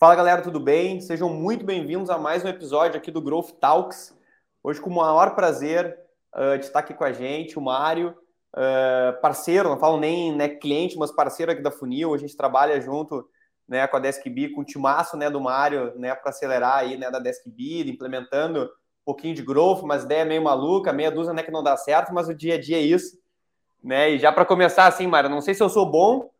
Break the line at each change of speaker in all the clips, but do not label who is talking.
Fala galera, tudo bem? Sejam muito bem-vindos a mais um episódio aqui do Growth Talks. Hoje, com o maior prazer uh, de estar aqui com a gente, o Mário, uh, parceiro, não falo nem né, cliente, mas parceiro aqui da Funil. A gente trabalha junto né, com a DeskB, com o timaço né, do Mário, né, para acelerar aí né, da DeskB, implementando um pouquinho de growth, mas ideia meio maluca, meia dúzia né, que não dá certo, mas o dia a dia é isso. Né? E já para começar assim, Mário, não sei se eu sou bom,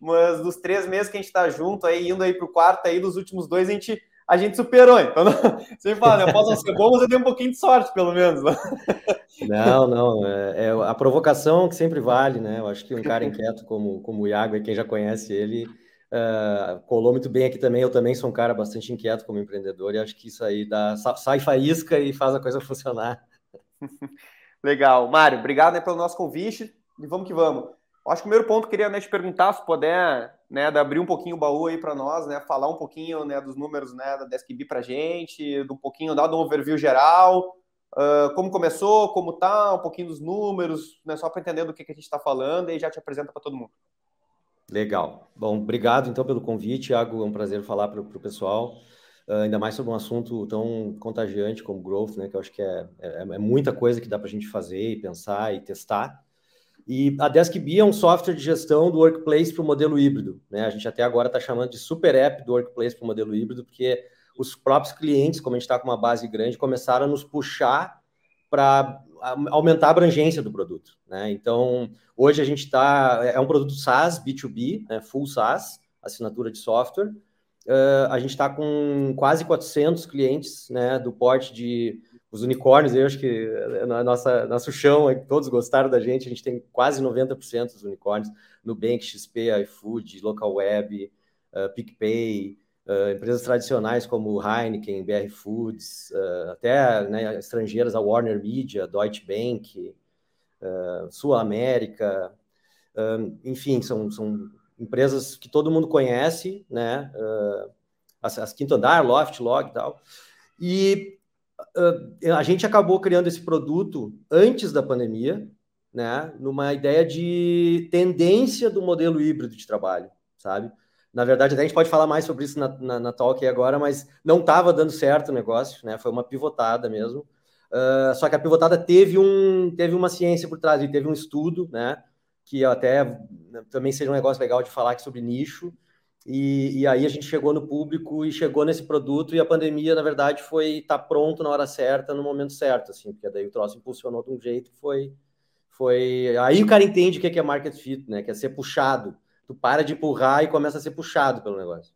mas dos três meses que a gente está junto, aí indo aí para o quarto, aí dos últimos dois a gente, a gente superou. Então, não, você fala, né? eu posso ser bom, mas eu dei um pouquinho de sorte, pelo menos. Né?
Não, não, é, é, a provocação que sempre vale, né? Eu acho que um cara inquieto como, como o Iago, quem já conhece ele, uh, colou muito bem aqui também. Eu também sou um cara bastante inquieto como empreendedor e acho que isso aí dá, sai faísca e faz a coisa funcionar.
Legal. Mário, obrigado né, pelo nosso convite e vamos que vamos. Acho que o primeiro ponto que queria né, te perguntar, se puder, né, abrir um pouquinho o baú aí para nós, né, falar um pouquinho né, dos números né, da DeskB para gente, um pouquinho, dar um overview geral, uh, como começou, como tá, um pouquinho dos números, né, só para entender do que, que a gente está falando e já te apresenta para todo mundo.
Legal. Bom, obrigado então pelo convite, Thiago. É um prazer falar para o pessoal, uh, ainda mais sobre um assunto tão contagiante como growth, né? Que eu acho que é, é, é muita coisa que dá para a gente fazer e pensar e testar. E a DeskB é um software de gestão do workplace para o modelo híbrido. Né? A gente até agora está chamando de super app do workplace para o modelo híbrido, porque os próprios clientes, como a gente está com uma base grande, começaram a nos puxar para aumentar a abrangência do produto. Né? Então, hoje a gente está. É um produto SaaS, B2B, né? full SaaS, assinatura de software. Uh, a gente está com quase 400 clientes né, do porte de os unicórnios, eu acho que na nossa nosso chão, todos gostaram da gente, a gente tem quase 90% dos unicórnios, Nubank, XP, iFood, Local Web, uh, PicPay, uh, empresas tradicionais como Heineken, BR Foods, uh, até né, estrangeiras, a Warner Media, Deutsche Bank, uh, Sul América, enfim, são, são empresas que todo mundo conhece, né? as, as Quinto Andar, Loft, Log e tal. E a gente acabou criando esse produto antes da pandemia, né? Numa ideia de tendência do modelo híbrido de trabalho, sabe? Na verdade, até a gente pode falar mais sobre isso na, na, na talk agora, mas não estava dando certo o negócio, né? Foi uma pivotada mesmo. Uh, só que a pivotada teve um teve uma ciência por trás, e teve um estudo, né? Que até também seria um negócio legal de falar aqui sobre nicho, e, e, aí a gente chegou no público e chegou nesse produto e a pandemia, na verdade, foi estar tá pronto na hora certa, no momento certo, assim, porque daí o troço impulsionou de um jeito que foi, foi... Aí o cara entende o que é market fit, né? Que é ser puxado. Tu para de empurrar e começa a ser puxado pelo negócio.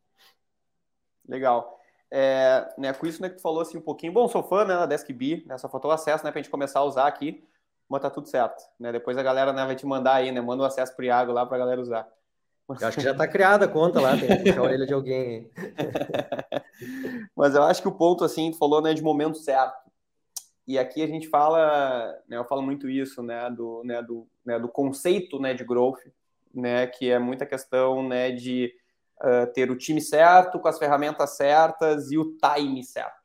Legal. É, né, com isso né, que tu falou assim um pouquinho, bom, sou fã né, da DeskB, né, só faltou o acesso né, para a gente começar a usar aqui, mas tá tudo certo. Né, depois a galera né, vai te mandar aí, né, manda o acesso pro Iago lá para a galera usar.
Eu acho que já está criada a conta lá, tem que a orelha de alguém.
Mas eu acho que o ponto, assim, tu falou, né, de momento certo. E aqui a gente fala, né, eu falo muito isso, né, do, né, do, né, do conceito, né, de growth, né, que é muita questão, né, de uh, ter o time certo, com as ferramentas certas e o time certo.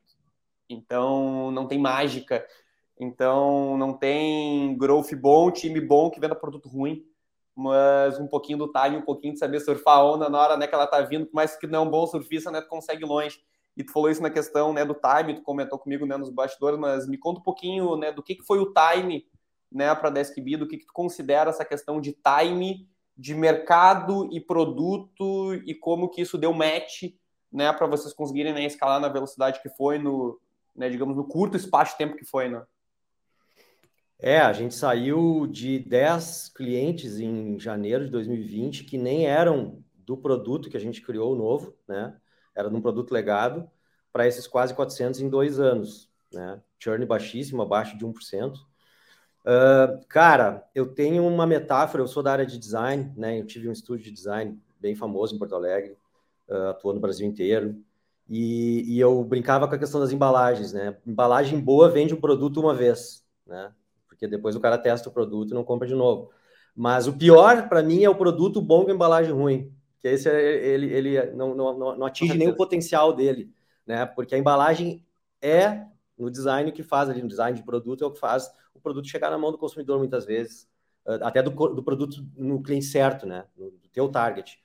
Então, não tem mágica. Então, não tem growth bom, time bom que venda produto ruim mas um pouquinho do time, um pouquinho de saber surfar a onda na hora né, que ela tá vindo, mas que não é um bom surfista, né, tu consegue longe. E tu falou isso na questão né, do time, tu comentou comigo né, nos bastidores, mas me conta um pouquinho né, do que, que foi o time né, para a DeskB, do que, que tu considera essa questão de time, de mercado e produto e como que isso deu match né, para vocês conseguirem né, escalar na velocidade que foi, no, né, digamos, no curto espaço de tempo que foi, né?
É, a gente saiu de 10 clientes em janeiro de 2020 que nem eram do produto que a gente criou novo, né? Era de um produto legado, para esses quase 400 em dois anos, né? Churn baixíssimo, abaixo de 1%. Uh, cara, eu tenho uma metáfora, eu sou da área de design, né? Eu tive um estúdio de design bem famoso em Porto Alegre, uh, atuou no Brasil inteiro, e, e eu brincava com a questão das embalagens, né? Embalagem boa vende um produto uma vez, né? Porque depois o cara testa o produto e não compra de novo. Mas o pior para mim é o produto bom com embalagem ruim, que esse é, ele, ele não, não, não atinge nem o potencial dele, né? Porque a embalagem é no design o que faz ali, no design de produto é o que faz o produto chegar na mão do consumidor muitas vezes, até do, do produto no cliente certo, né? No, do teu target.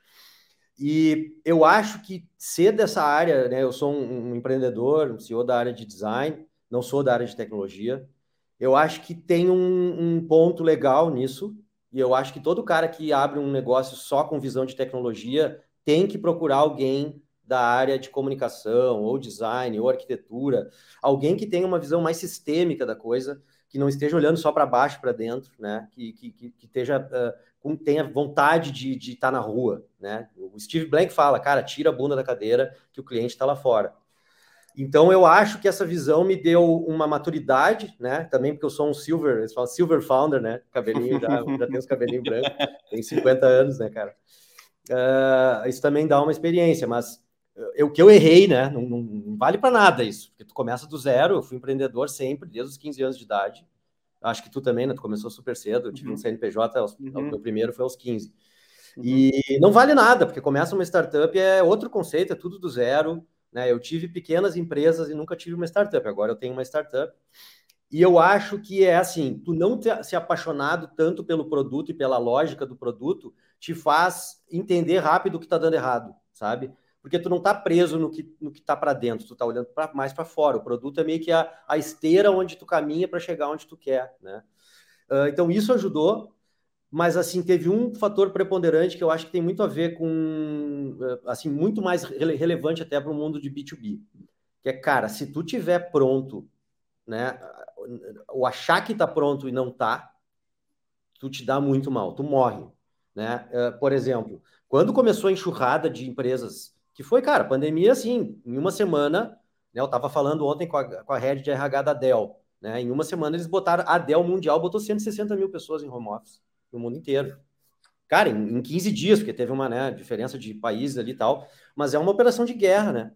E eu acho que ser dessa área, né? Eu sou um, um empreendedor, um CEO da área de design, não sou da área de tecnologia. Eu acho que tem um, um ponto legal nisso, e eu acho que todo cara que abre um negócio só com visão de tecnologia tem que procurar alguém da área de comunicação, ou design, ou arquitetura, alguém que tenha uma visão mais sistêmica da coisa, que não esteja olhando só para baixo, para dentro, né? Que, que, que, que esteja uh, tenha vontade de estar tá na rua, né? O Steve Blank fala, cara, tira a bunda da cadeira que o cliente está lá fora. Então eu acho que essa visão me deu uma maturidade, né? Também porque eu sou um silver, eles falam silver founder, né? Cabelinho já, já tenho os cabelinhos brancos, tem 50 anos, né, cara? Uh, isso também dá uma experiência, mas o que eu errei, né? Não, não, não vale para nada isso, porque tu começa do zero. Eu fui empreendedor sempre, desde os 15 anos de idade. Acho que tu também, né? Tu começou super cedo. Eu tive uhum. um CNPJ, aos, uhum. o meu primeiro foi aos 15. Uhum. E não vale nada, porque começa uma startup, é outro conceito, é tudo do zero. Né? Eu tive pequenas empresas e nunca tive uma startup. Agora eu tenho uma startup. E eu acho que é assim, tu não ter se apaixonado tanto pelo produto e pela lógica do produto te faz entender rápido o que está dando errado, sabe? Porque tu não está preso no que no está para dentro, tu está olhando mais para fora. O produto é meio que a, a esteira onde tu caminha para chegar onde tu quer, né? Uh, então isso ajudou, mas assim teve um fator preponderante que eu acho que tem muito a ver com assim muito mais rele relevante até para o mundo de B2B, que é cara, se tu tiver pronto, né, o achar que está pronto e não tá, tu te dá muito mal, tu morre, né? Uh, por exemplo, quando começou a enxurrada de empresas, que foi, cara, pandemia assim, em uma semana, né, eu estava falando ontem com a, com a head de RH da Dell, né? Em uma semana eles botaram a Dell mundial botou 160 mil pessoas em home office no mundo inteiro. Cara, em, em 15 dias, porque teve uma né, diferença de países ali e tal, mas é uma operação de guerra, né?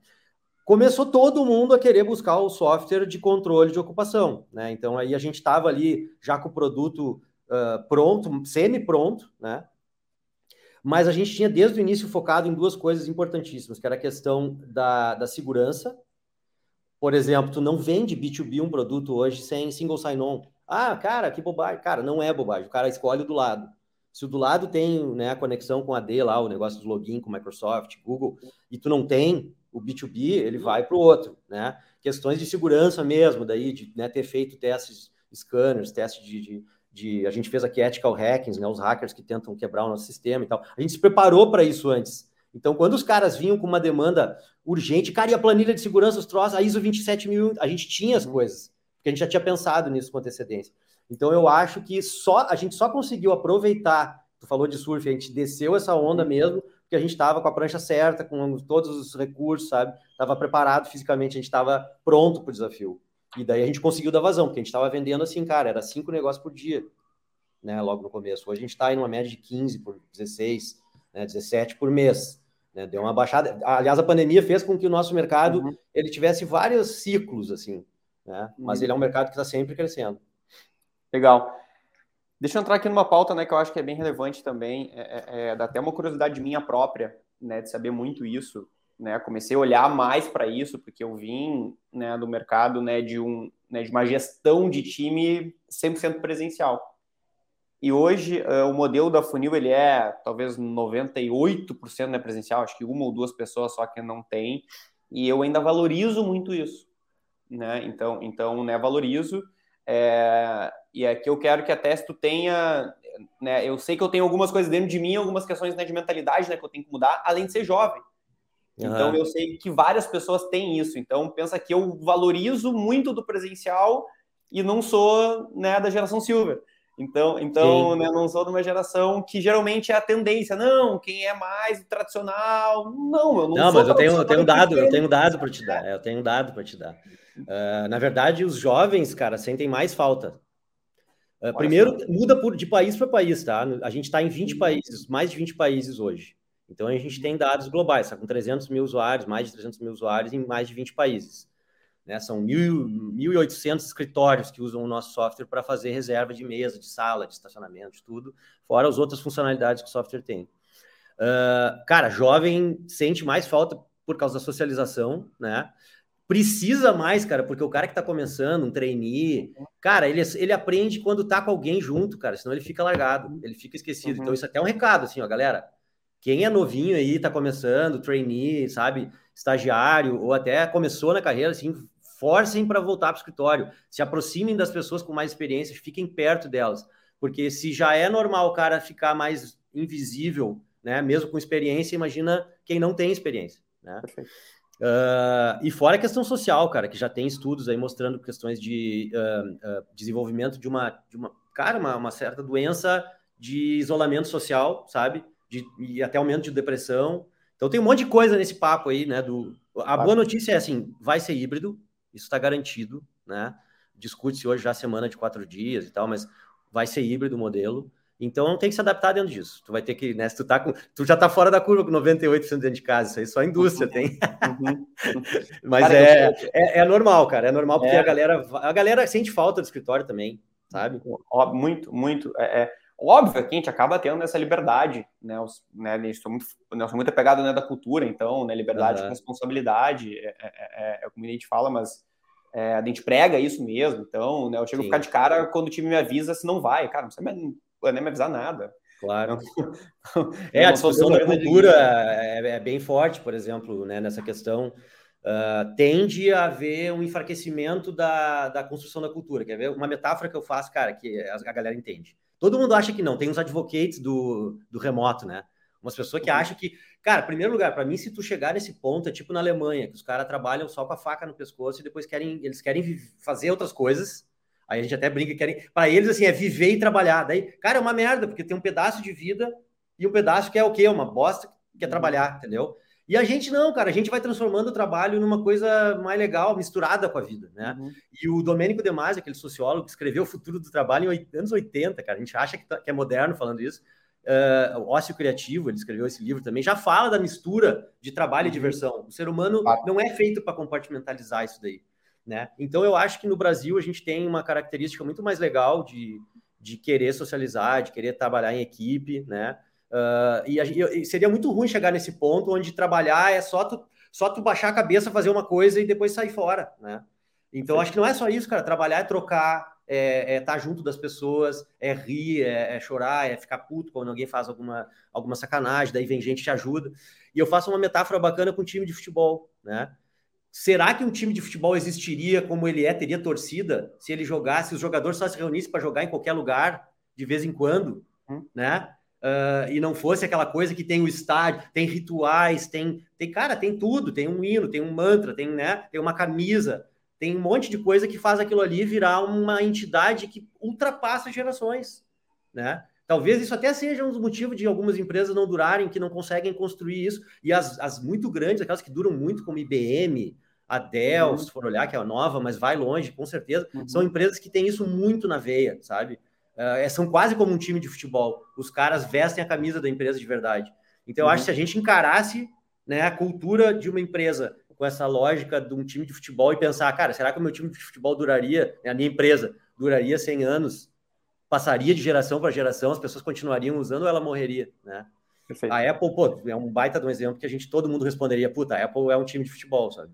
Começou todo mundo a querer buscar o software de controle de ocupação, né? Então aí a gente estava ali já com o produto uh, pronto, semi-pronto, né? Mas a gente tinha desde o início focado em duas coisas importantíssimas, que era a questão da, da segurança. Por exemplo, tu não vende B2B um produto hoje sem single sign-on. Ah, cara, que bobagem. Cara, não é bobagem. O cara escolhe do lado. Se o do lado tem né, a conexão com a D lá, o negócio do login com Microsoft, Google, e tu não tem o B2B, ele vai para o outro, né? Questões de segurança mesmo, daí, de né, ter feito testes scanners, testes de, de, de, A gente fez aqui ethical hackings, né? Os hackers que tentam quebrar o nosso sistema e tal. A gente se preparou para isso antes. Então, quando os caras vinham com uma demanda urgente, cara, e a planilha de segurança, os troços, a ISO 27000, a gente tinha as coisas porque a gente já tinha pensado nisso com antecedência. Então eu acho que só a gente só conseguiu aproveitar. Tu falou de surf, a gente desceu essa onda uhum. mesmo, porque a gente estava com a prancha certa, com todos os recursos, sabe? Estava preparado fisicamente, a gente estava pronto para o desafio. E daí a gente conseguiu dar vazão, porque a gente estava vendendo assim, cara, era cinco negócios por dia, né? Logo no começo. Hoje a gente está em uma média de 15 por 16, né, 17 por mês. Né? Deu uma baixada. Aliás, a pandemia fez com que o nosso mercado uhum. ele tivesse vários ciclos, assim né? Mas ele é um uhum. mercado que está sempre crescendo.
Legal. Deixa eu entrar aqui numa pauta, né, que eu acho que é bem relevante também, é, é, é dá até uma curiosidade minha própria, né, de saber muito isso, né, comecei a olhar mais para isso, porque eu vim, né, do mercado, né, de um, né, de uma gestão de time 100% presencial. E hoje uh, o modelo da Funil, ele é talvez 98% né, presencial, acho que uma ou duas pessoas só que não tem, e eu ainda valorizo muito isso né? Então, então né, valorizo. É, e é que eu quero que a Testo tenha, né? Eu sei que eu tenho algumas coisas dentro de mim, algumas questões né, de mentalidade, né, que eu tenho que mudar, além de ser jovem. Uhum. Então eu sei que várias pessoas têm isso. Então pensa que eu valorizo muito do presencial e não sou né, da geração Silver. Então, então né, não sou de uma geração que geralmente é a tendência. Não, quem é mais tradicional. Não, eu não,
não mas eu tenho, eu tenho dado, eu tenho dado para te dar. Eu tenho dado para te dar. Uh, na verdade, os jovens, cara, sentem mais falta. Uh, primeiro, muda por, de país para país, tá? A gente está em 20 uhum. países, mais de 20 países hoje. Então, a gente tem dados globais, tá? com 300 mil usuários, mais de 300 mil usuários em mais de 20 países. Né? São 1.800 escritórios que usam o nosso software para fazer reserva de mesa, de sala, de estacionamento, de tudo, fora as outras funcionalidades que o software tem. Uh, cara, jovem sente mais falta por causa da socialização, né? Precisa mais, cara, porque o cara que tá começando, um trainee, cara, ele, ele aprende quando tá com alguém junto, cara, senão ele fica largado, ele fica esquecido. Então, uhum. Então, isso até é um recado, assim, ó, galera. Quem é novinho aí, tá começando, trainee, sabe, estagiário, ou até começou na carreira, assim, forcem para voltar para o escritório, se aproximem das pessoas com mais experiência, fiquem perto delas, porque se já é normal o cara ficar mais invisível, né, mesmo com experiência, imagina quem não tem experiência, né? Perfeito. Uh, e fora a questão social, cara, que já tem estudos aí mostrando questões de uh, uh, desenvolvimento de uma, de uma cara, uma, uma, certa doença de isolamento social, sabe? De, e até aumento de depressão. Então tem um monte de coisa nesse papo aí, né? Do, a boa notícia é assim, vai ser híbrido, isso está garantido, né? Discute-se hoje já a semana de quatro dias e tal, mas vai ser híbrido o modelo. Então tem que se adaptar dentro disso. Tu vai ter que, né? Se tu tá com, tu já tá fora da curva com 98% dentro de casa, isso aí só a indústria tem. Uhum. Mas cara, é, é, é, normal, cara. É normal porque é. a galera a galera sente falta do escritório também, sabe?
Muito, muito. É, é, óbvio que a gente acaba tendo essa liberdade, né? Os, né eu sou muito, eu sou muito apegado né, da cultura, então, né? Liberdade uhum. responsabilidade, é, é, é, como a gente fala, mas a gente prega isso mesmo. Então, né? Eu chego Sim. a ficar de cara quando o time me avisa se não vai, cara. Não sei nem me avisar nada.
Claro. é, a discussão da cultura é, é, bem forte, por exemplo, né, nessa questão. Uh, tende a haver um enfraquecimento da, da construção da cultura. Quer ver? Uma metáfora que eu faço, cara, que a, galera entende. Todo mundo acha que não, tem uns advocates do, do remoto, né? Umas pessoas que uhum. acham que, cara, primeiro lugar, para mim, se tu chegar nesse ponto, é tipo na Alemanha, que os caras trabalham só com a faca no pescoço e depois querem, eles querem fazer outras coisas Aí a gente até brinca que querem. Para eles, assim, é viver e trabalhar. Daí, cara, é uma merda, porque tem um pedaço de vida e um pedaço que é o quê? Uma bosta que é trabalhar, entendeu? E a gente não, cara, a gente vai transformando o trabalho numa coisa mais legal, misturada com a vida, né? Uhum. E o Domênico De Masi, aquele sociólogo que escreveu O Futuro do Trabalho em anos 80, cara, a gente acha que, tá, que é moderno falando isso. Uh, o Ócio Criativo, ele escreveu esse livro também, já fala da mistura de trabalho uhum. e diversão. O ser humano não é feito para compartimentalizar isso daí. Né? Então eu acho que no Brasil a gente tem uma característica muito mais legal de, de querer socializar, de querer trabalhar em equipe, né? Uh, e, a, e, seria muito ruim chegar nesse ponto onde trabalhar é só tu, só tu baixar a cabeça, fazer uma coisa e depois sair fora, né? Então acho que não é só isso, cara. Trabalhar é trocar, é, estar é tá junto das pessoas, é rir, é, é, chorar, é ficar puto quando alguém faz alguma, alguma sacanagem, daí vem gente que te ajuda. E eu faço uma metáfora bacana com o time de futebol, né? Será que um time de futebol existiria como ele é, teria torcida, se ele jogasse, os jogadores só se reunissem para jogar em qualquer lugar, de vez em quando, hum. né? Uh, e não fosse aquela coisa que tem o estádio, tem rituais, tem, tem, cara, tem tudo, tem um hino, tem um mantra, tem, né, tem uma camisa, tem um monte de coisa que faz aquilo ali virar uma entidade que ultrapassa gerações, né? Talvez isso até seja um dos motivos de algumas empresas não durarem, que não conseguem construir isso, e as, as muito grandes, aquelas que duram muito, como IBM, a Dell, uhum. se for olhar, que é nova, mas vai longe, com certeza. Uhum. São empresas que têm isso muito na veia, sabe? Uh, são quase como um time de futebol. Os caras vestem a camisa da empresa de verdade. Então, eu acho que se a gente encarasse né, a cultura de uma empresa com essa lógica de um time de futebol e pensar, cara, será que o meu time de futebol duraria, a minha empresa, duraria 100 anos? Passaria de geração para geração, as pessoas continuariam usando ou ela morreria, né? Perfeito. A Apple, pô, é um baita de um exemplo que a gente, todo mundo responderia, puta, a Apple é um time de futebol, sabe?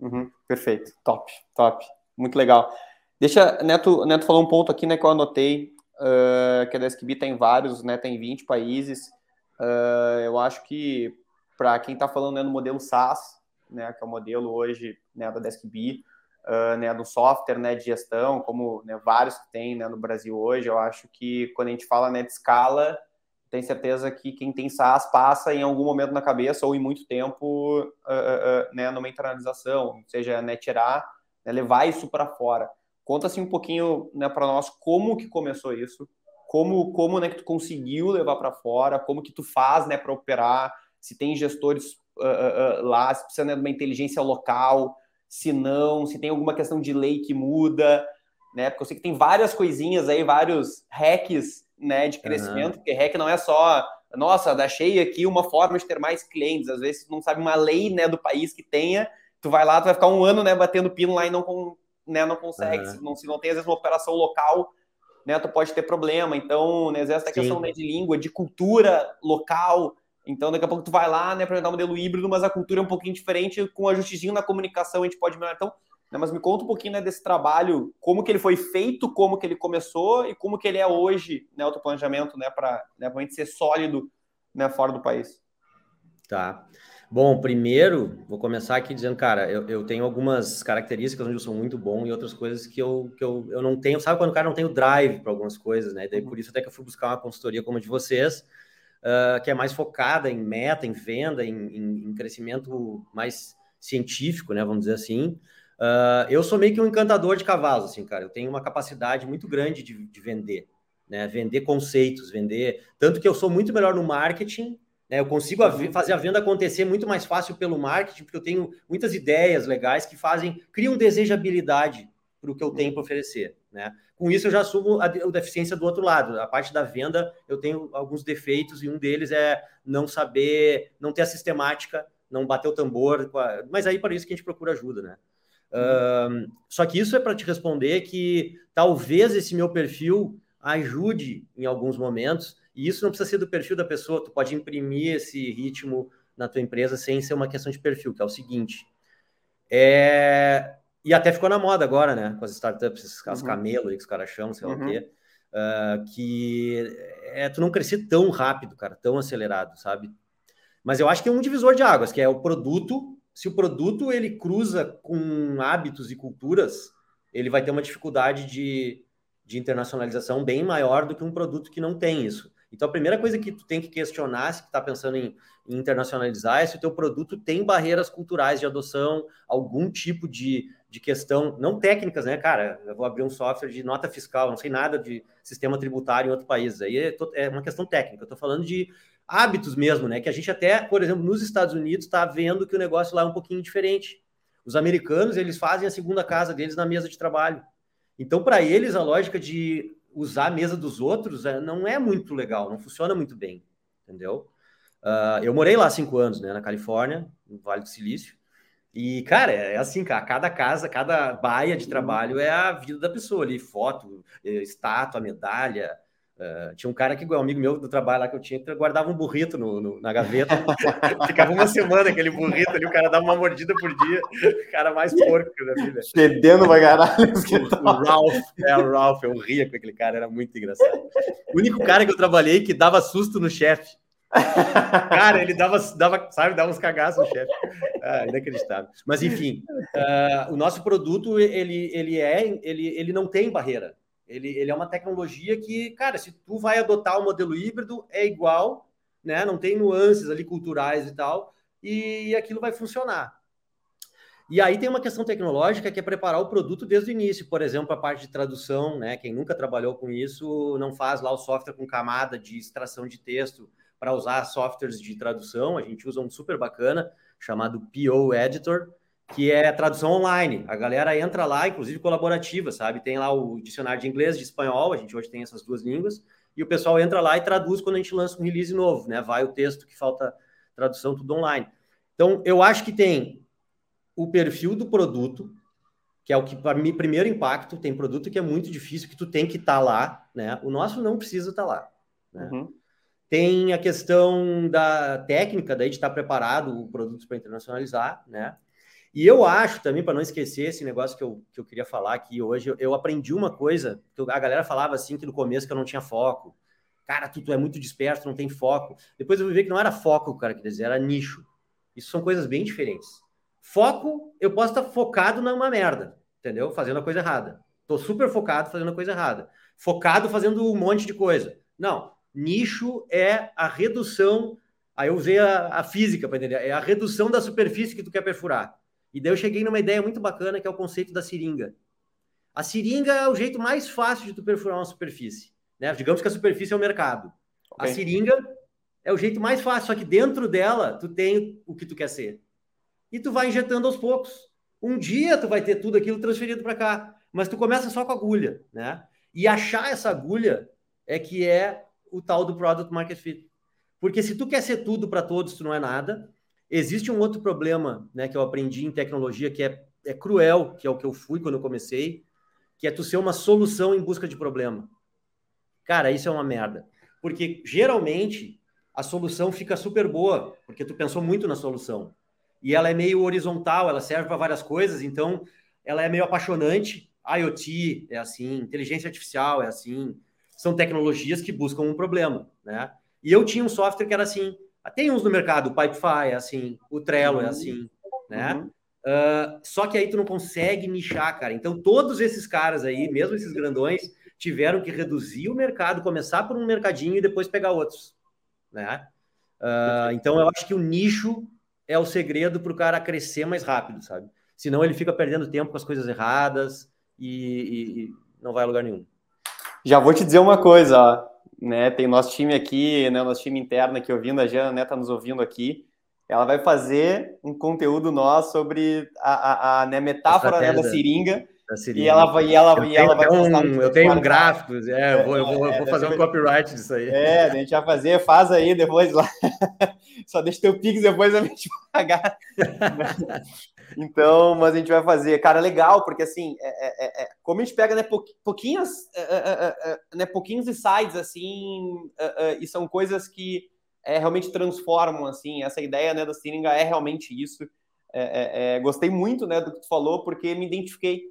Uhum, perfeito, top, top, muito legal. Deixa, Neto, Neto falou um ponto aqui, né, que eu anotei, uh, que a DeskB tem vários, né, tem 20 países. Uh, eu acho que para quem está falando né, no modelo SaaS, né, que é o modelo hoje né, da DeskB, uh, né, do software né, de gestão, como né, vários que tem né, no Brasil hoje, eu acho que quando a gente fala né, de escala, tem certeza que quem tem SaaS passa em algum momento na cabeça ou em muito tempo uh, uh, né, numa internalização, seja né, tirar, né, levar isso para fora. Conta assim um pouquinho né, para nós como que começou isso, como como né, que tu conseguiu levar para fora, como que tu faz né, para operar, se tem gestores lá, se precisa né, de uma inteligência local, se não, se tem alguma questão de lei que muda, né? Porque eu sei que tem várias coisinhas aí, vários hacks né, de crescimento, uhum. porque REC não é só, nossa, achei aqui uma forma de ter mais clientes. Às vezes não sabe uma lei, né, do país que tenha, tu vai lá, tu vai ficar um ano, né, batendo pino lá e não, né, não consegue. Uhum. Se, não, se não tem, às vezes, uma operação local, né, tu pode ter problema. Então, né, às vezes, essa questão né, de língua, de cultura local. Então, daqui a pouco tu vai lá, né, para dar um modelo híbrido, mas a cultura é um pouquinho diferente, com ajustezinho na comunicação a gente pode melhorar. Então, né, mas me conta um pouquinho né, desse trabalho, como que ele foi feito, como que ele começou e como que ele é hoje, né, o planejamento, né, para né, ser sólido né, fora do país.
Tá. Bom, primeiro, vou começar aqui dizendo, cara, eu, eu tenho algumas características onde eu sou muito bom e outras coisas que eu, que eu, eu não tenho. Sabe quando o cara não tem o drive para algumas coisas, né? E daí uhum. por isso até que eu fui buscar uma consultoria como a de vocês, uh, que é mais focada em meta, em venda, em, em, em crescimento mais científico, né? Vamos dizer assim. Uh, eu sou meio que um encantador de cavalos, assim, cara. Eu tenho uma capacidade muito grande de, de vender, né? Vender conceitos, vender. Tanto que eu sou muito melhor no marketing né? Eu consigo a, fazer a venda acontecer muito mais fácil pelo marketing, porque eu tenho muitas ideias legais que fazem, criam desejabilidade para o que eu tenho para oferecer. Né? Com isso, eu já assumo a, a deficiência do outro lado. A parte da venda, eu tenho alguns defeitos, e um deles é não saber, não ter a sistemática, não bater o tambor. Mas aí, para isso que a gente procura ajuda, né? Só que isso é para te responder que talvez esse meu perfil ajude em alguns momentos e isso não precisa ser do perfil da pessoa, tu pode imprimir esse ritmo na tua empresa sem ser uma questão de perfil, que é o seguinte. É... E até ficou na moda agora, né? Com as startups, as uhum. camelo aí que os caras chamam, sei lá uhum. o quê. Uh, que é tu não crescer tão rápido, cara, tão acelerado, sabe? Mas eu acho que é um divisor de águas, que é o produto. Se o produto ele cruza com hábitos e culturas, ele vai ter uma dificuldade de, de internacionalização bem maior do que um produto que não tem isso. Então, a primeira coisa que tu tem que questionar, se tu está pensando em, em, internacionalizar, é se o teu produto tem barreiras culturais de adoção, algum tipo de, de questão, não técnicas, né, cara? Eu vou abrir um software de nota fiscal, não sei nada de sistema tributário em outro país. Aí é, é uma questão técnica. Eu estou falando de hábitos mesmo, né? Que a gente até, por exemplo, nos Estados Unidos está vendo que o negócio lá é um pouquinho diferente. Os americanos, eles fazem a segunda casa deles na mesa de trabalho. Então, para eles, a lógica de usar a mesa dos outros é, não é muito legal, não funciona muito bem, entendeu? Uh, eu morei lá cinco anos, né, na Califórnia, no Vale do Silício, e, cara, é assim, cara, cada casa, cada baia de trabalho é a vida da pessoa ali, foto, eh, estátua, medalha, Uh, tinha um cara que, um amigo meu do trabalho lá que eu tinha, que guardava um burrito no, no na gaveta. Ficava uma semana aquele burrito ali, o cara dava uma mordida por dia. O cara mais porco da vida.
Fedendo pra caralho.
O, o Ralph, é o Ralph, eu ria com aquele cara, era muito engraçado. O único cara que eu trabalhei que dava susto no chefe. Cara, ele dava, dava, sabe, dava uns cagaços no chefe. Ah, inacreditável. Mas enfim, uh, o nosso produto ele, ele é, ele, ele não tem barreira. Ele, ele é uma tecnologia que, cara, se tu vai adotar o modelo híbrido, é igual, né? Não tem nuances ali culturais e tal, e aquilo vai funcionar. E aí tem uma questão tecnológica que é preparar o produto desde o início, por exemplo, a parte de tradução, né? Quem nunca trabalhou com isso não faz lá o software com camada de extração de texto para usar softwares de tradução. A gente usa um super bacana chamado PO Editor, que é tradução online. A galera entra lá, inclusive colaborativa, sabe? Tem lá o dicionário de inglês, de espanhol, a gente hoje tem essas duas línguas, e o pessoal entra lá e traduz quando a gente lança um release novo, né? Vai o texto que falta tradução, tudo online. Então, eu acho que tem o perfil do produto, que é o que, para mim, primeiro impacto. Tem produto que é muito difícil, que tu tem que estar tá lá, né? O nosso não precisa estar tá lá. Né? Uhum. Tem a questão da técnica, daí de estar preparado o produto para internacionalizar, né? E eu acho também, para não esquecer esse negócio que eu, que eu queria falar aqui hoje, eu, aprendi uma coisa, que a galera falava assim que no começo que eu não tinha foco. Cara, tu, tu é muito disperso, não tem foco. Depois eu vi que não era foco cara que dizia, era nicho. Isso são coisas bem diferentes. Foco, eu posso estar focado numa merda, entendeu? Fazendo a coisa errada. Tô super focado fazendo a coisa errada. Focado fazendo um monte de coisa. Não. Nicho é a redução. Aí eu usei a, a física para entender. É a redução da superfície que tu quer perfurar. E daí eu cheguei numa ideia muito bacana que é o conceito da seringa. A seringa é o jeito mais fácil de tu perfurar uma superfície. Né? Digamos que a superfície é o mercado. Okay. A seringa é o jeito mais fácil, só que dentro dela tu tem o que tu quer ser. E tu vai injetando aos poucos. Um dia tu vai ter tudo aquilo transferido para cá, mas tu começa só com a agulha, né? E achar essa agulha é que é o tal do product market fit. Porque se tu quer ser tudo para todos, tu não é nada. Existe um outro problema, né, que eu aprendi em tecnologia que é, é cruel, que é o que eu fui quando eu comecei, que é tu ser uma solução em busca de problema. Cara, isso é uma merda. Porque geralmente a solução fica super boa, porque tu pensou muito na solução. E ela é meio horizontal, ela serve para várias coisas, então ela é meio apaixonante. IoT é assim, inteligência artificial é assim, são tecnologias que buscam um problema, né? E eu tinha um software que era assim, Tem uns no mercado, o Pipefy é assim, o Trello é uhum. assim, né? Uhum. Uh, só que aí tu não consegue nichar, cara. Então, todos esses caras aí, mesmo esses grandões, tiveram que reduzir o mercado, começar por um mercadinho e depois pegar outros, né? Uh, então, eu acho que o nicho é o segredo para o cara crescer mais rápido, sabe? Senão ele fica perdendo tempo com as coisas erradas e, e, e não vai a lugar nenhum.
Já vou te dizer uma coisa, ó, né? Tem nosso time aqui, né? Nosso time interno aqui ouvindo, a Jana, né? Tá nos ouvindo aqui ela vai fazer um conteúdo nosso sobre a, a, a né, metáfora né, da seringa. Da seringa. E ela vai, e ela, e ela vai
um, Eu tenho um gráficos, é, eu vou, eu vou, é, vou fazer um copyright disso aí.
É, a gente vai fazer, faz aí depois lá. Só deixa teu Pix depois a gente pagar. então, mas a gente vai fazer. Cara, legal, porque assim, é, é, é, como a gente pega né, pouquinhos, né, pouquinhos insights, assim, e são coisas que é, realmente transformam, assim, essa ideia né, da seringa é realmente isso. É, é, é, gostei muito né, do que tu falou, porque me identifiquei,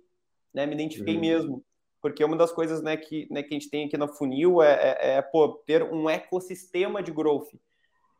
né, me identifiquei uhum. mesmo. Porque uma das coisas né, que, né, que a gente tem aqui na Funil é, é, é pô, ter um ecossistema de growth.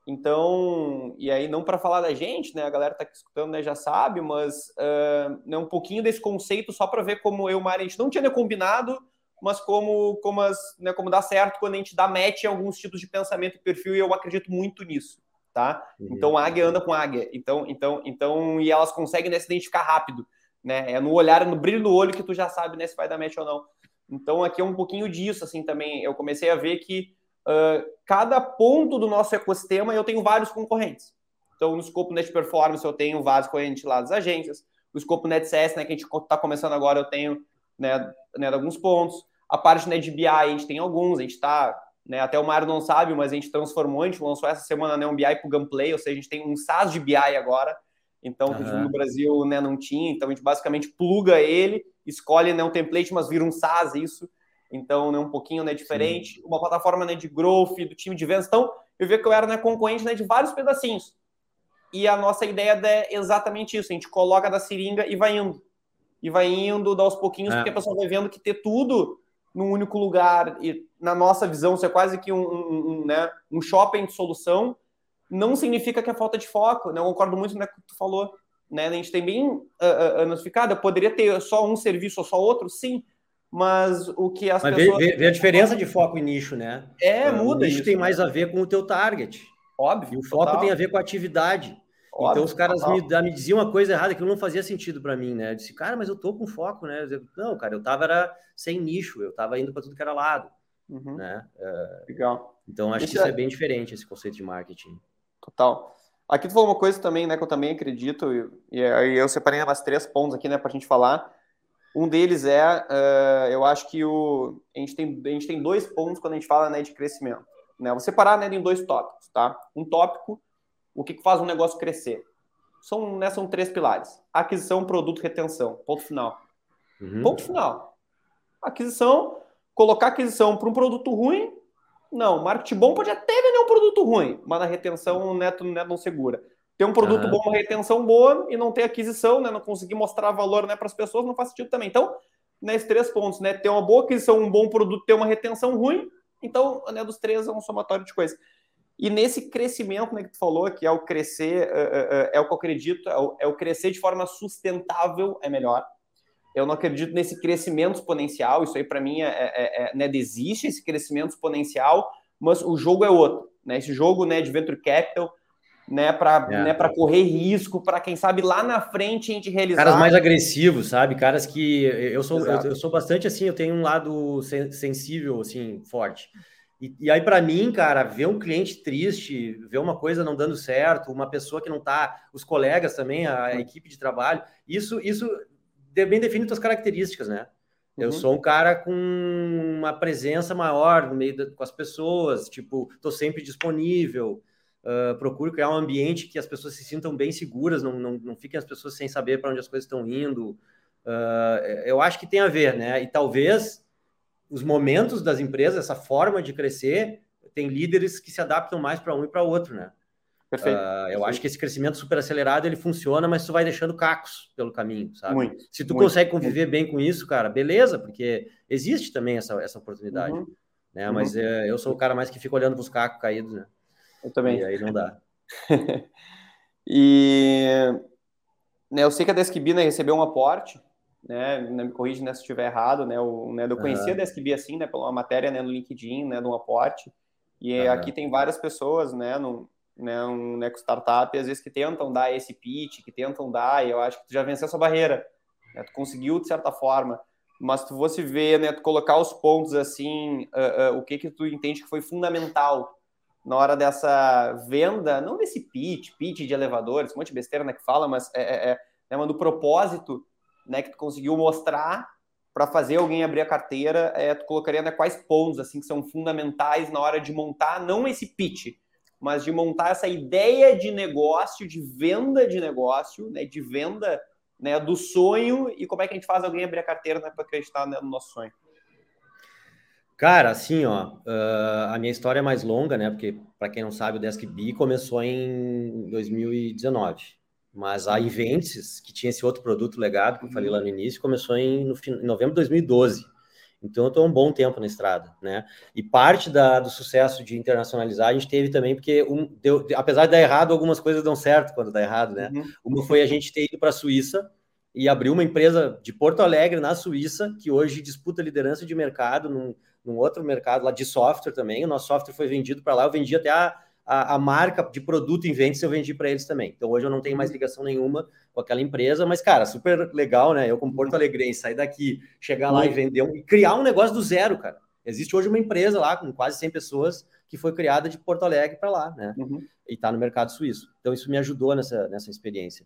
Então, e aí não para falar da gente, né, a galera tá aqui escutando né, já sabe, mas uh, né, um pouquinho desse conceito só para ver como eu e o Mari, a gente não tinha combinado, mas como, como, as, né, como dá certo quando a gente dá match em alguns tipos de pensamento e perfil, e eu acredito muito nisso, tá? Uhum. Então, águia anda com águia. Então, então, então, e elas conseguem né, se identificar rápido, né? É no olhar, no brilho do olho que tu já sabe né, se vai dar match ou não. Então, aqui é um pouquinho disso, assim, também. Eu comecei a ver que uh, cada ponto do nosso ecossistema eu tenho vários concorrentes. Então, no escopo Net Performance, eu tenho vários concorrentes lá das agências. No escopo NetCS, né, que a gente está começando agora, eu tenho né, né, alguns pontos. A parte né, de BI, a gente tem alguns, a gente está, né, até o Mário não sabe, mas a gente transformou, a gente lançou essa semana né, um BI para o Gunplay, ou seja, a gente tem um SaaS de BI agora, então uhum. no Brasil né, não tinha, então a gente basicamente pluga ele, escolhe né, um template, mas vira um SaaS isso, então né, um pouquinho né, diferente, Sim. uma plataforma né, de growth, do time de vendas, então eu vi que eu era né, concorrente né, de vários pedacinhos, e a nossa ideia é exatamente isso, a gente coloca da seringa e vai indo, e vai indo, dá aos pouquinhos, é. porque a pessoa vai vendo que ter tudo num único lugar e na nossa visão isso é quase que um, um, um, né, um shopping de solução, não significa que é falta de foco. Né? Eu concordo muito com o que tu falou. Né? A gente tem bem uh, uh, notificado, poderia ter só um serviço ou só outro, sim, mas o que as
mas pessoas... Vê, vê, a diferença de foco e nicho, né?
É, muda
o nicho isso. tem mais a ver com o teu target.
Óbvio.
E o foco total. tem a ver com a atividade. Óbvio, então os caras me, me, diziam uma coisa errada que não fazia sentido para mim, né? Eu disse, cara, mas eu tô com foco, né? Eu, não, cara, eu tava era sem nicho, eu tava indo para tudo que era lado, uhum. né?
É, Legal.
Então acho isso que isso é... é bem diferente esse conceito de marketing.
Total. Aqui tu falou uma coisa também, né, que eu também acredito, e aí eu separei umas três pontos aqui, né, para a gente falar. Um deles é, uh, eu acho que o, a, gente tem, a gente tem dois pontos quando a gente fala né, de crescimento. Né? Vou separar né, em dois tópicos, tá? Um tópico o que faz um negócio crescer? São, né, são três pilares: aquisição, produto, retenção. Ponto final. Uhum. Ponto final. Aquisição, colocar aquisição para um produto ruim. Não, marketing bom pode até vender um produto ruim, mas na retenção neto, neto não segura. Ter um produto uhum. bom, uma retenção boa e não ter aquisição, né, não conseguir mostrar valor né, para as pessoas, não faz sentido também. Então, nesses três pontos, né, ter uma boa aquisição, um bom produto, ter uma retenção ruim. Então, né, dos três é um somatório de coisas. E nesse crescimento né, que tu falou, que é o crescer, é, é, é o que eu acredito, é o, é o, crescer de forma sustentável é melhor. Eu não acredito nesse crescimento exponencial, isso aí para mim é, é, é, né, existe esse crescimento exponencial, mas o jogo é outro. Né? Esse jogo né, de venture capital, né, para é. né, correr risco, para quem sabe lá na frente a gente realizar.
Caras mais agressivos, sabe? Caras que eu sou, eu, eu, sou bastante assim, eu tenho um lado sensível assim forte. E, e aí, para mim, cara, ver um cliente triste, ver uma coisa não dando certo, uma pessoa que não tá, os colegas também, a, a equipe de trabalho, isso, isso bem define suas características, né? Eu uhum. sou um cara com uma presença maior no meio da, com as pessoas, tipo, tô sempre disponível, uh, procuro criar um ambiente que as pessoas se sintam bem seguras, não, não, não fiquem as pessoas sem saber para onde as coisas estão indo. Uh, eu acho que tem a ver, né? E talvez os momentos das empresas, essa forma de crescer, tem líderes que se adaptam mais para um e para outro, né? Perfeito. Uh, eu Perfeito. acho que esse crescimento super acelerado ele funciona, mas tu vai deixando cacos pelo caminho, sabe? Muito, Se tu muito, consegue conviver muito. bem com isso, cara, beleza, porque existe também essa, essa oportunidade, uhum. né? Uhum. Mas uh, eu sou o cara mais que fica olhando para os cacos caídos, né?
Eu também.
E aí não dá.
e né, eu sei que a Deskbee né, recebeu um aporte, né, me corrige né, se estiver errado, né, o, né, eu conhecia uhum. a Deskbee assim, né, pela matéria né, no LinkedIn, né, de um aporte, e uhum. aqui tem várias pessoas, né, no, né, um né, startup, às vezes que tentam dar esse pitch, que tentam dar, e eu acho que tu já venceu essa barreira, né, tu conseguiu de certa forma, mas tu fosse ver, né, tu colocar os pontos assim, uh, uh, o que que tu entende que foi fundamental na hora dessa venda, não desse pitch, pitch de elevadores, um monte de besteira né, que fala, mas é, é, é né, do propósito né, que tu conseguiu mostrar para fazer alguém abrir a carteira, é, tu colocaria né, quais pontos assim que são fundamentais na hora de montar, não esse pitch, mas de montar essa ideia de negócio, de venda de negócio, né, de venda né, do sonho e como é que a gente faz alguém abrir a carteira né, para acreditar né, no nosso sonho.
Cara, assim, ó, uh, a minha história é mais longa, né? Porque, para quem não sabe, o DeskB começou em 2019. Mas a Inventes, que tinha esse outro produto legado que eu falei lá no início, começou em, no, em novembro de 2012. Então, eu estou um bom tempo na estrada, né? E parte da, do sucesso de internacionalizar a gente teve também, porque um, deu, apesar de dar errado, algumas coisas dão certo quando dá errado, né? Uhum. Uma foi a gente ter ido para a Suíça e abrir uma empresa de Porto Alegre, na Suíça, que hoje disputa liderança de mercado num, num outro mercado lá de software também. O nosso software foi vendido para lá, eu vendi até a, a, a, marca de produto em vendas, eu vendi para eles também. Então hoje eu não tenho mais ligação nenhuma com aquela empresa, mas cara, super legal, né? Eu como Porto Alegrense, sair daqui, chegar lá e vender um, e criar um negócio do zero, cara. Existe hoje uma empresa lá com quase 100 pessoas que foi criada de Porto Alegre para lá, né? Uhum. E está no mercado suíço. Então isso me ajudou nessa, nessa experiência.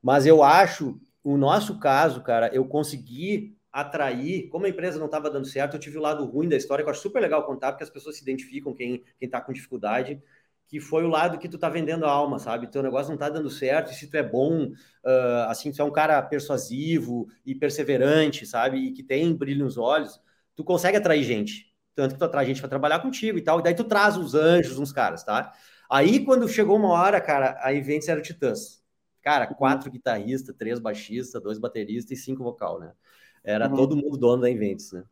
Mas eu acho, o nosso caso, cara, eu consegui atrair, como a empresa não estava dando certo, eu tive o lado ruim da história, que eu acho super legal contar, porque as pessoas se identificam, quem está com dificuldade, que foi o lado que tu tá vendendo a alma, sabe? Teu negócio não tá dando certo, e se tu é bom, uh, assim, tu é um cara persuasivo e perseverante, sabe? E que tem brilho nos olhos, tu consegue atrair gente. Tanto que tu atrai gente para trabalhar contigo e tal, e daí tu traz uns anjos, uns caras, tá? Aí, quando chegou uma hora, cara, a Events era Titãs. Cara, quatro guitarristas, três baixistas, dois bateristas e cinco vocal, né? Era uhum. todo mundo dono da Inventes, né?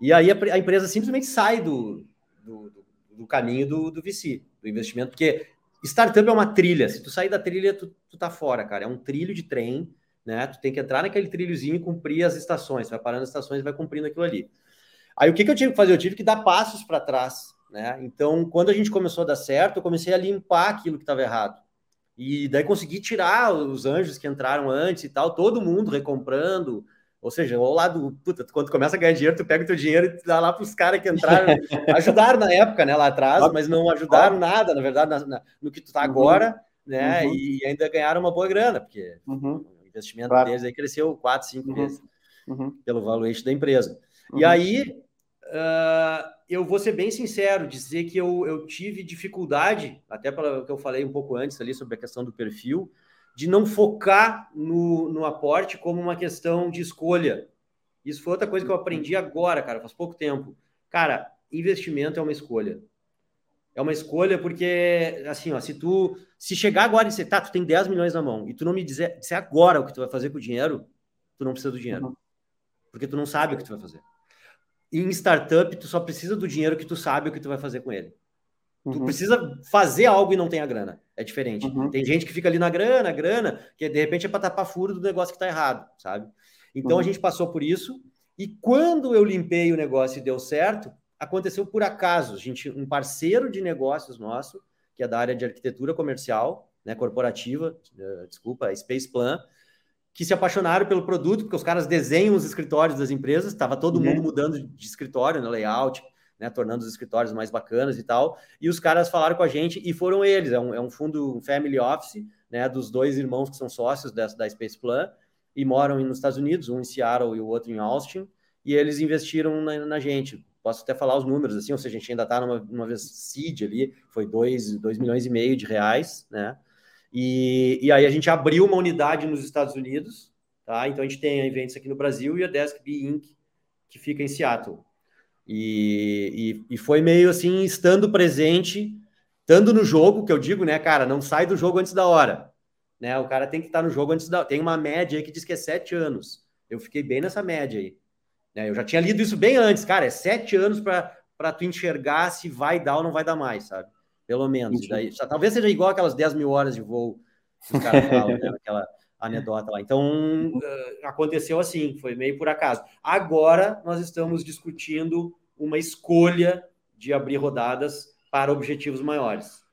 E aí a, a empresa simplesmente sai do, do, do caminho do, do VC, do investimento, porque startup é uma trilha. Se tu sair da trilha, tu, tu tá fora, cara. É um trilho de trem, né? Tu tem que entrar naquele trilhozinho e cumprir as estações. Tu vai parando as estações e vai cumprindo aquilo ali. Aí o que, que eu tive que fazer? Eu tive que dar passos para trás, né? Então, quando a gente começou a dar certo, eu comecei a limpar aquilo que estava errado. E daí consegui tirar os anjos que entraram antes e tal, todo mundo recomprando, ou seja, ao lado, puta, quando começa a ganhar dinheiro, tu pega o teu dinheiro e dá lá para os caras que entraram, ajudaram na época, né, lá atrás, mas não ajudaram nada, na verdade, na, na, no que tu tá uhum. agora, né, uhum. e ainda ganharam uma boa grana, porque uhum. o investimento claro. deles aí cresceu 4, 5 uhum. vezes uhum. pelo valuation da empresa. E uhum. aí, uh, eu vou ser bem sincero, dizer que eu, eu tive dificuldade, até pelo que eu falei um pouco antes ali sobre a questão do perfil, de não focar no, no aporte como uma questão de escolha. Isso foi outra coisa que eu aprendi agora, cara, faz pouco tempo. Cara, investimento é uma escolha. É uma escolha porque, assim, ó, se tu se chegar agora e dizer, tá, tu tem 10 milhões na mão e tu não me dizer, disser agora o que tu vai fazer com o dinheiro, tu não precisa do dinheiro. Uhum. Porque tu não sabe o que tu vai fazer. em startup, tu só precisa do dinheiro que tu sabe o que tu vai fazer com ele. Tu uhum. precisa fazer algo e não tem a grana. É diferente. Uhum. Tem gente que fica ali na grana, grana, que de repente é para tapar furo do negócio que está errado, sabe? Então uhum. a gente passou por isso. E quando eu limpei o negócio e deu certo, aconteceu por acaso. A gente, um parceiro de negócios nosso, que é da área de arquitetura comercial, né, corporativa, uh, desculpa, Space Plan, que se apaixonaram pelo produto, porque os caras desenham os escritórios das empresas, estava todo uhum. mundo mudando de escritório, no né, layout, né, tornando os escritórios mais bacanas e tal. E os caras falaram com a gente e foram eles. É um, é um fundo um family office, né, dos dois irmãos que são sócios dessa, da Space Plan e moram nos Estados Unidos, um em Seattle e o outro em Austin. E eles investiram na, na gente. Posso até falar os números assim, ou seja, a gente ainda está numa, numa vez seed ali, foi 2 milhões e meio de reais, né? E, e aí a gente abriu uma unidade nos Estados Unidos, tá? Então a gente tem a Invents aqui no Brasil e a Desk B Inc., que fica em Seattle. E, e, e, foi meio assim, estando presente, estando no jogo, que eu digo, né, cara, não sai do jogo antes da hora. Né? O cara tem que estar no jogo antes da. Tem uma média aí que diz que é sete anos. Eu fiquei bem nessa média aí. Né? Eu já tinha lido isso bem antes, cara. É sete anos para tu enxergar se vai dar ou não vai dar mais, sabe? Pelo menos. Daí, talvez seja igual aquelas 10 mil horas de voo que os caras falam, né? Aquela anedota lá. Então, uh, aconteceu assim, foi meio por acaso. Agora, nós estamos discutindo uma escolha de abrir rodadas para objetivos maiores.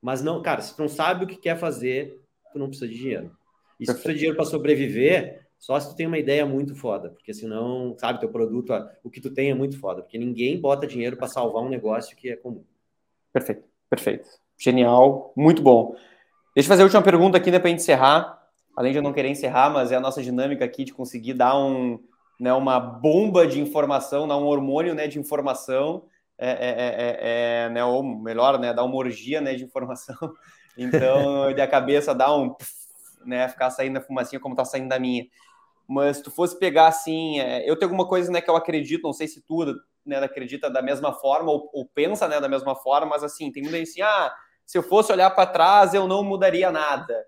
Mas não, cara, se tu não sabe o que quer fazer, tu não precisa de dinheiro. E se tu precisa de dinheiro para sobreviver, só se tu tem uma ideia muito foda, porque senão, sabe, teu produto, o que tu tem é muito foda, porque ninguém bota dinheiro para salvar um negócio que é comum.
Perfeito, perfeito. Genial, muito bom. Deixa eu fazer a última pergunta aqui, né, para encerrar. Além de eu não querer encerrar, mas é a nossa dinâmica aqui de conseguir dar um, né, uma bomba de informação, dar um hormônio né, de informação, é, é, é, é né, ou melhor, né, dar uma orgia né, de informação. Então, a cabeça dá um. Né, ficar saindo a fumacinha como está saindo da minha. Mas se tu fosse pegar assim, eu tenho alguma coisa né, que eu acredito, não sei se tu né, acredita da mesma forma ou, ou pensa né, da mesma forma, mas assim, tem muita gente assim, ah, se eu fosse olhar para trás, eu não mudaria nada.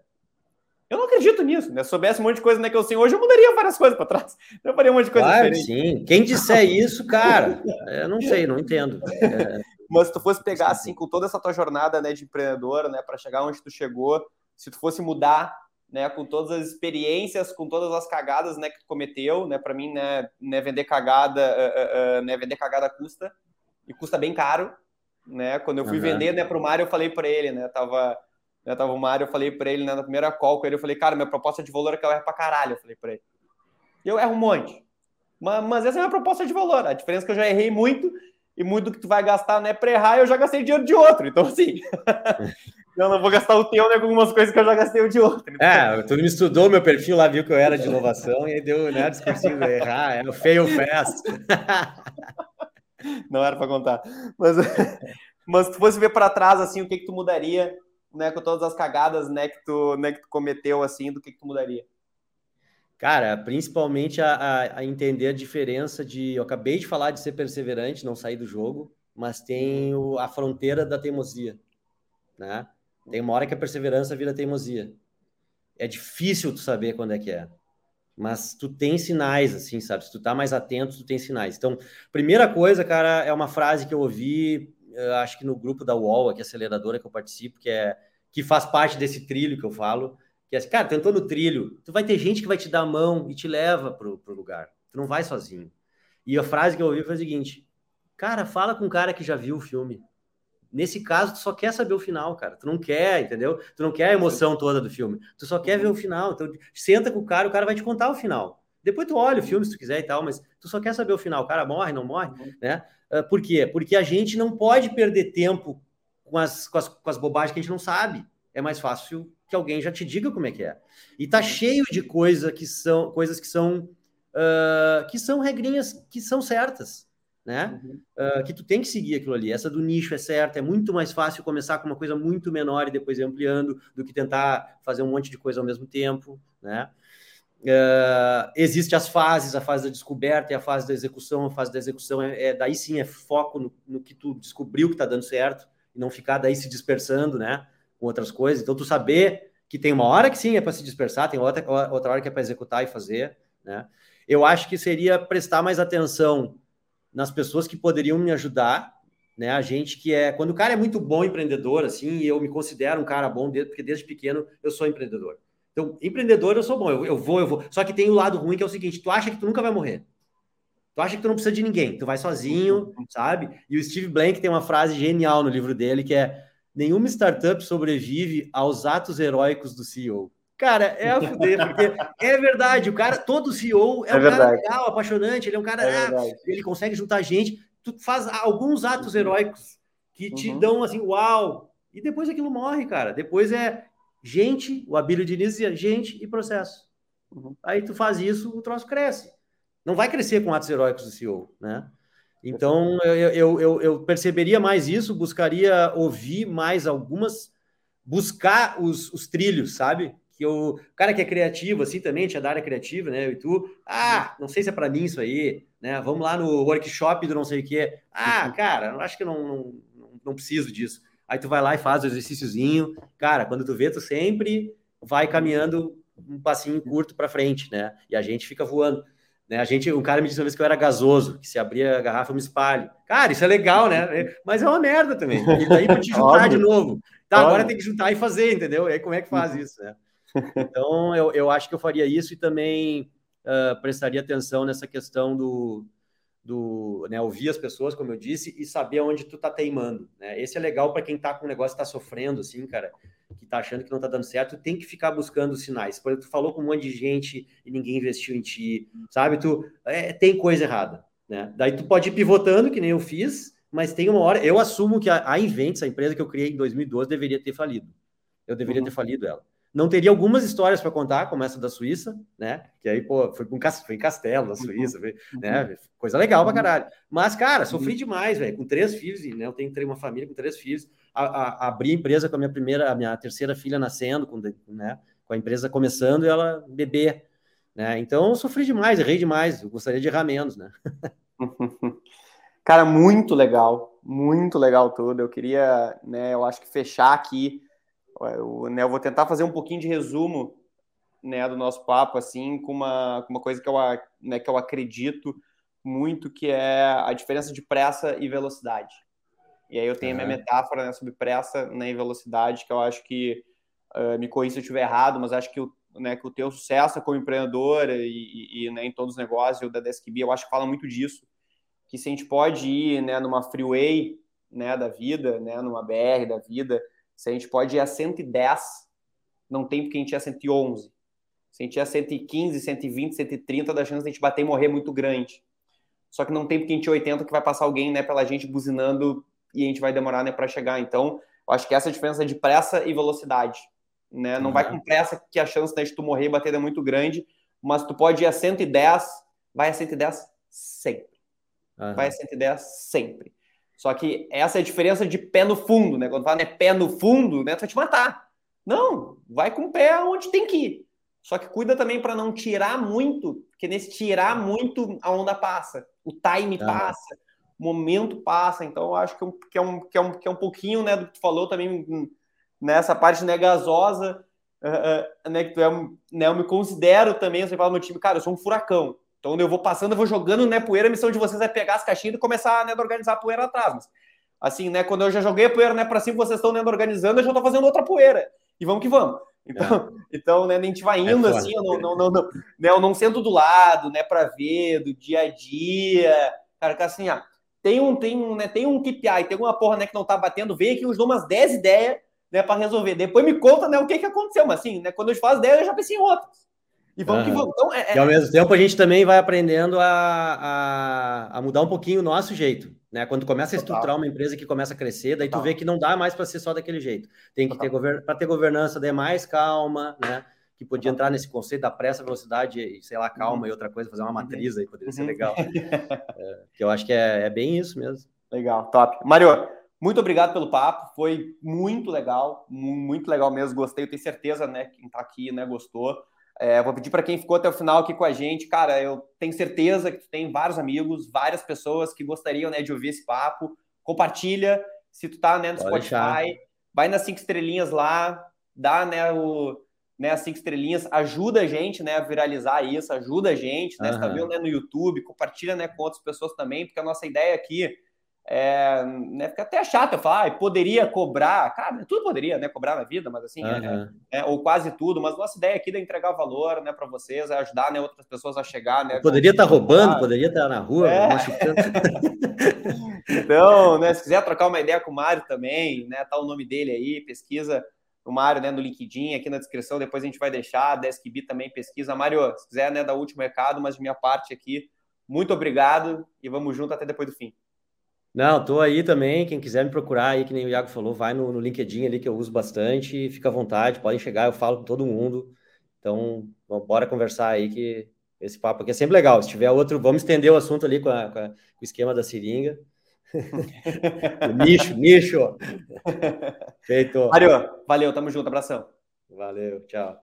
Eu não acredito nisso, né? Se soubesse um monte de coisa né, que eu sei hoje, eu mudaria várias coisas para trás. Eu faria um monte de coisa
claro, diferente. Sim, quem disser isso, cara, eu não sei, não entendo. É...
Mas se tu fosse pegar assim com toda essa tua jornada, né, de empreendedor, né, para chegar onde tu chegou, se tu fosse mudar, né, com todas as experiências, com todas as cagadas, né, que tu cometeu, né, para mim, né, né, vender cagada, uh, uh, né, vender cagada custa e custa bem caro, né? Quando eu fui uhum. vender, né, para o Mário, eu falei para ele, né, tava né, tava o Mário, eu falei para ele né, na primeira call com ele, eu falei, cara, minha proposta de valor é que eu erro pra caralho, eu falei para ele. E eu erro um monte. Mas, mas essa é a minha proposta de valor. A diferença é que eu já errei muito e muito do que tu vai gastar não é para errar, eu já gastei dinheiro de outro. Então, assim, eu não vou gastar o teu né, com algumas coisas que eu já gastei o de outro. Então...
É, tu me estudou meu perfil lá, viu que eu era de inovação e aí deu, né, discursinho de errar, é o fail fast.
não era para contar. Mas, mas se tu fosse ver para trás, assim, o que que tu mudaria né, com todas as cagadas, né, que tu, né, que tu cometeu, assim, do que, que tu mudaria?
Cara, principalmente a, a, entender a diferença de. Eu acabei de falar de ser perseverante, não sair do jogo, mas tem o, a fronteira da teimosia, né? Tem uma hora que a perseverança vira teimosia. É difícil tu saber quando é que é, mas tu tem sinais, assim, sabe? Se tu tá mais atento, tu tem sinais. Então, primeira coisa, cara, é uma frase que eu ouvi acho que no grupo da UOL, aqui, aceleradora que eu participo, que é que faz parte desse trilho que eu falo, que é assim, cara, tentou no trilho, tu vai ter gente que vai te dar a mão e te leva pro, pro lugar. Tu não vai sozinho. E a frase que eu ouvi foi a seguinte: cara, fala com um cara que já viu o filme. Nesse caso, tu só quer saber o final, cara. Tu não quer, entendeu? Tu não quer a emoção toda do filme. Tu só quer ver o final. Então, senta com o cara, o cara vai te contar o final. Depois tu olha o filme se tu quiser e tal, mas tu só quer saber o final. O cara morre, não morre, uhum. né? Uh, por quê? Porque a gente não pode perder tempo com as, com as, com as bobagens que a gente não sabe. É mais fácil que alguém já te diga como é que é. E tá uhum. cheio de coisa que são coisas que são uh, que são regrinhas que são certas, né? Uhum. Uh, que tu tem que seguir aquilo ali. Essa do nicho é certa. É muito mais fácil começar com uma coisa muito menor e depois ir ampliando do que tentar fazer um monte de coisa ao mesmo tempo, né? Uh, existe as fases, a fase da descoberta e a fase da execução. A fase da execução é, é daí sim é foco no, no que tu descobriu que está dando certo e não ficar daí se dispersando, né, com outras coisas. Então tu saber que tem uma hora que sim é para se dispersar, tem outra, outra hora que é para executar e fazer, né? Eu acho que seria prestar mais atenção nas pessoas que poderiam me ajudar, né? A gente que é quando o cara é muito bom empreendedor, assim, eu me considero um cara bom porque desde pequeno eu sou empreendedor. Então, empreendedor eu sou bom, eu, eu vou, eu vou. Só que tem o lado ruim que é o seguinte: tu acha que tu nunca vai morrer. Tu acha que tu não precisa de ninguém, tu vai sozinho, sabe? E o Steve Blank tem uma frase genial no livro dele que é: nenhuma startup sobrevive aos atos heróicos do CEO. Cara, é a fuder, porque é verdade, o cara, todo CEO é, é um verdade. cara legal, apaixonante, ele é um cara, é ah, ele consegue juntar gente, tu faz alguns atos uhum. heróicos que te uhum. dão assim, uau, e depois aquilo morre, cara. Depois é gente, o Abílio Diniz dizia gente e processo. Uhum. Aí tu faz isso, o troço cresce. Não vai crescer com atos heróicos do CEO, né? Então, eu, eu, eu, eu, perceberia mais isso, buscaria ouvir mais algumas, buscar os, os trilhos, sabe? Que o cara que é criativo, assim, também, tinha da área criativa, né? E tu, ah, não sei se é para mim isso aí, né? Vamos lá no workshop do não sei o quê. Ah, cara, acho que não, não, não preciso disso. Aí tu vai lá e faz o exercíciozinho. Cara, quando tu vê, tu sempre vai caminhando um passinho curto para frente, né? E a gente fica voando. Né? A gente, um cara me disse uma vez que eu era gasoso, que se abria a garrafa eu me espalho. Cara, isso é legal, né? Mas é uma merda também. E daí pra te juntar de novo. Tá, agora tem que juntar e fazer, entendeu? E aí como é que faz isso, né? Então eu, eu acho que eu faria isso e também uh, prestaria atenção nessa questão do, do né, ouvir as pessoas, como eu disse, e saber onde tu tá teimando. Né? Esse é legal para quem tá com o negócio, tá sofrendo, assim, cara, que tá achando que não tá dando certo, tem que ficar buscando sinais. Por exemplo, tu falou com um monte de gente e ninguém investiu em ti, sabe? Tu é, tem coisa errada, né? Daí tu pode ir pivotando, que nem eu fiz, mas tem uma hora. Eu assumo que a, a a empresa que eu criei em 2012, deveria ter falido. Eu deveria uhum. ter falido ela. Não teria algumas histórias para contar, como essa da Suíça, né? Que aí, pô, foi, um castelo, foi em Castelo, na uhum. Suíça, foi, né? Uhum. Coisa legal pra caralho. Mas, cara, sofri demais, velho, com três filhos, né? Eu tenho uma família com três filhos. A, a, abri a empresa com a minha primeira, a minha terceira filha nascendo, com, né? com a empresa começando e ela bebê. Né? Então, sofri demais, errei demais. Eu gostaria de errar menos, né?
Cara, muito legal, muito legal tudo. Eu queria, né, eu acho que fechar aqui eu, né, eu vou tentar fazer um pouquinho de resumo né, do nosso papo, assim, com uma, com uma coisa que eu, né, que eu acredito muito, que é a diferença de pressa e velocidade. E aí eu tenho uhum. a minha metáfora né, sobre pressa né, e velocidade, que eu acho que, uh, me corrija se eu estiver errado, mas acho que o, né, que o teu sucesso como empreendedor e, e, né, em todos os negócios, o da DeskB, eu acho que fala muito disso, que se a gente pode ir né, numa freeway né, da vida, né, numa BR da vida, se a gente pode ir a 110, não tem porque a gente é 111. Se a gente é 115, 120, 130, da chance de a gente bater e morrer é muito grande. Só que não tem porque a gente é 80 que vai passar alguém né, pela gente buzinando e a gente vai demorar né, para chegar. Então, eu acho que essa é a diferença de pressa e velocidade. Né? Não uhum. vai com pressa que a chance né, de tu morrer e bater é muito grande, mas tu pode ir a 110, vai a 110 sempre. Uhum. Vai a 110 sempre. Só que essa é a diferença de pé no fundo, né? Quando fala né, pé no fundo, né, tu vai te matar. Não, vai com o pé onde tem que ir. Só que cuida também para não tirar muito, porque nesse tirar muito a onda passa, o time ah. passa, o momento passa. Então eu acho que é um, que é um, que é um, que é um pouquinho né, do que tu falou também nessa parte né, gasosa, uh, uh, né, que tu é, né, eu me considero também, você fala no meu time, cara, eu sou um furacão. Então eu vou passando, eu vou jogando né, poeira, a missão de vocês é pegar as caixinhas e começar né, a organizar a poeira atrás. Mas, assim, né, quando eu já joguei a poeira né, para cima, vocês estão né, organizando, eu já estou fazendo outra poeira. E vamos que vamos. Então, é. então né, a gente vai é indo é assim, eu não, não, não, não, né, eu não sento do lado, né, para ver, do dia a dia. Cara, que assim, ah, tem um, tem um, né, tem um KPI, tem uma porra né, que não tá batendo, vem aqui, eu dou umas 10 ideias né, para resolver. Depois me conta né, o que, que aconteceu. Mas assim, né, quando eu faço 10, eu já pensei em outras. E vamos uhum. que vamos. Então, é,
é... E ao mesmo tempo a gente também vai aprendendo a, a, a mudar um pouquinho o nosso jeito. Né? Quando começa a estruturar Total. uma empresa que começa a crescer, daí Total. tu vê que não dá mais para ser só daquele jeito. Tem que Total. ter govern... para ter governança, daí mais calma, né? Que podia entrar nesse conceito da pressa, velocidade e, sei lá, calma uhum. e outra coisa, fazer uma uhum. matriz aí, poderia ser uhum. legal. é, que eu acho que é, é bem isso mesmo.
Legal, top. Mário, muito obrigado pelo papo, foi muito legal, muito legal mesmo, gostei, eu tenho certeza, né, quem tá aqui, né, gostou. É, vou pedir para quem ficou até o final aqui com a gente, cara, eu tenho certeza que tu tem vários amigos, várias pessoas que gostariam né, de ouvir esse papo. Compartilha, se tu tá né, no Pode Spotify, deixar. vai nas cinco estrelinhas lá, dá né, o, né, as cinco estrelinhas, ajuda a gente né, a viralizar isso, ajuda a gente, né? Uhum. Você tá vendo né, no YouTube, compartilha né, com outras pessoas também, porque a nossa ideia aqui é, né, fica até chato eu falar, ah, poderia cobrar, cara, tudo poderia, né, cobrar na vida, mas assim, uhum. é, é, ou quase tudo, mas nossa ideia aqui é entregar valor, né, para vocês, é ajudar, né, outras pessoas a chegar, né.
Poderia estar tá roubando, poderia estar tá na rua, é.
então, né, se quiser trocar uma ideia com o Mário também, né, tá o nome dele aí, pesquisa o Mário, né, no LinkedIn, aqui na descrição, depois a gente vai deixar, a DeskB também pesquisa. Mário, se quiser, né, dar o último recado, mas de minha parte aqui, muito obrigado e vamos junto até depois do fim.
Não, tô aí também. Quem quiser me procurar aí, que nem o Iago falou, vai no, no LinkedIn ali que eu uso bastante. Fica à vontade, podem chegar, eu falo com todo mundo. Então, vamos, bora conversar aí que esse papo aqui é sempre legal. Se tiver outro, vamos estender o assunto ali com, a, com, a, com o esquema da seringa. nicho, nicho.
Feito. Mário, valeu, tamo junto, abração.
Valeu, tchau.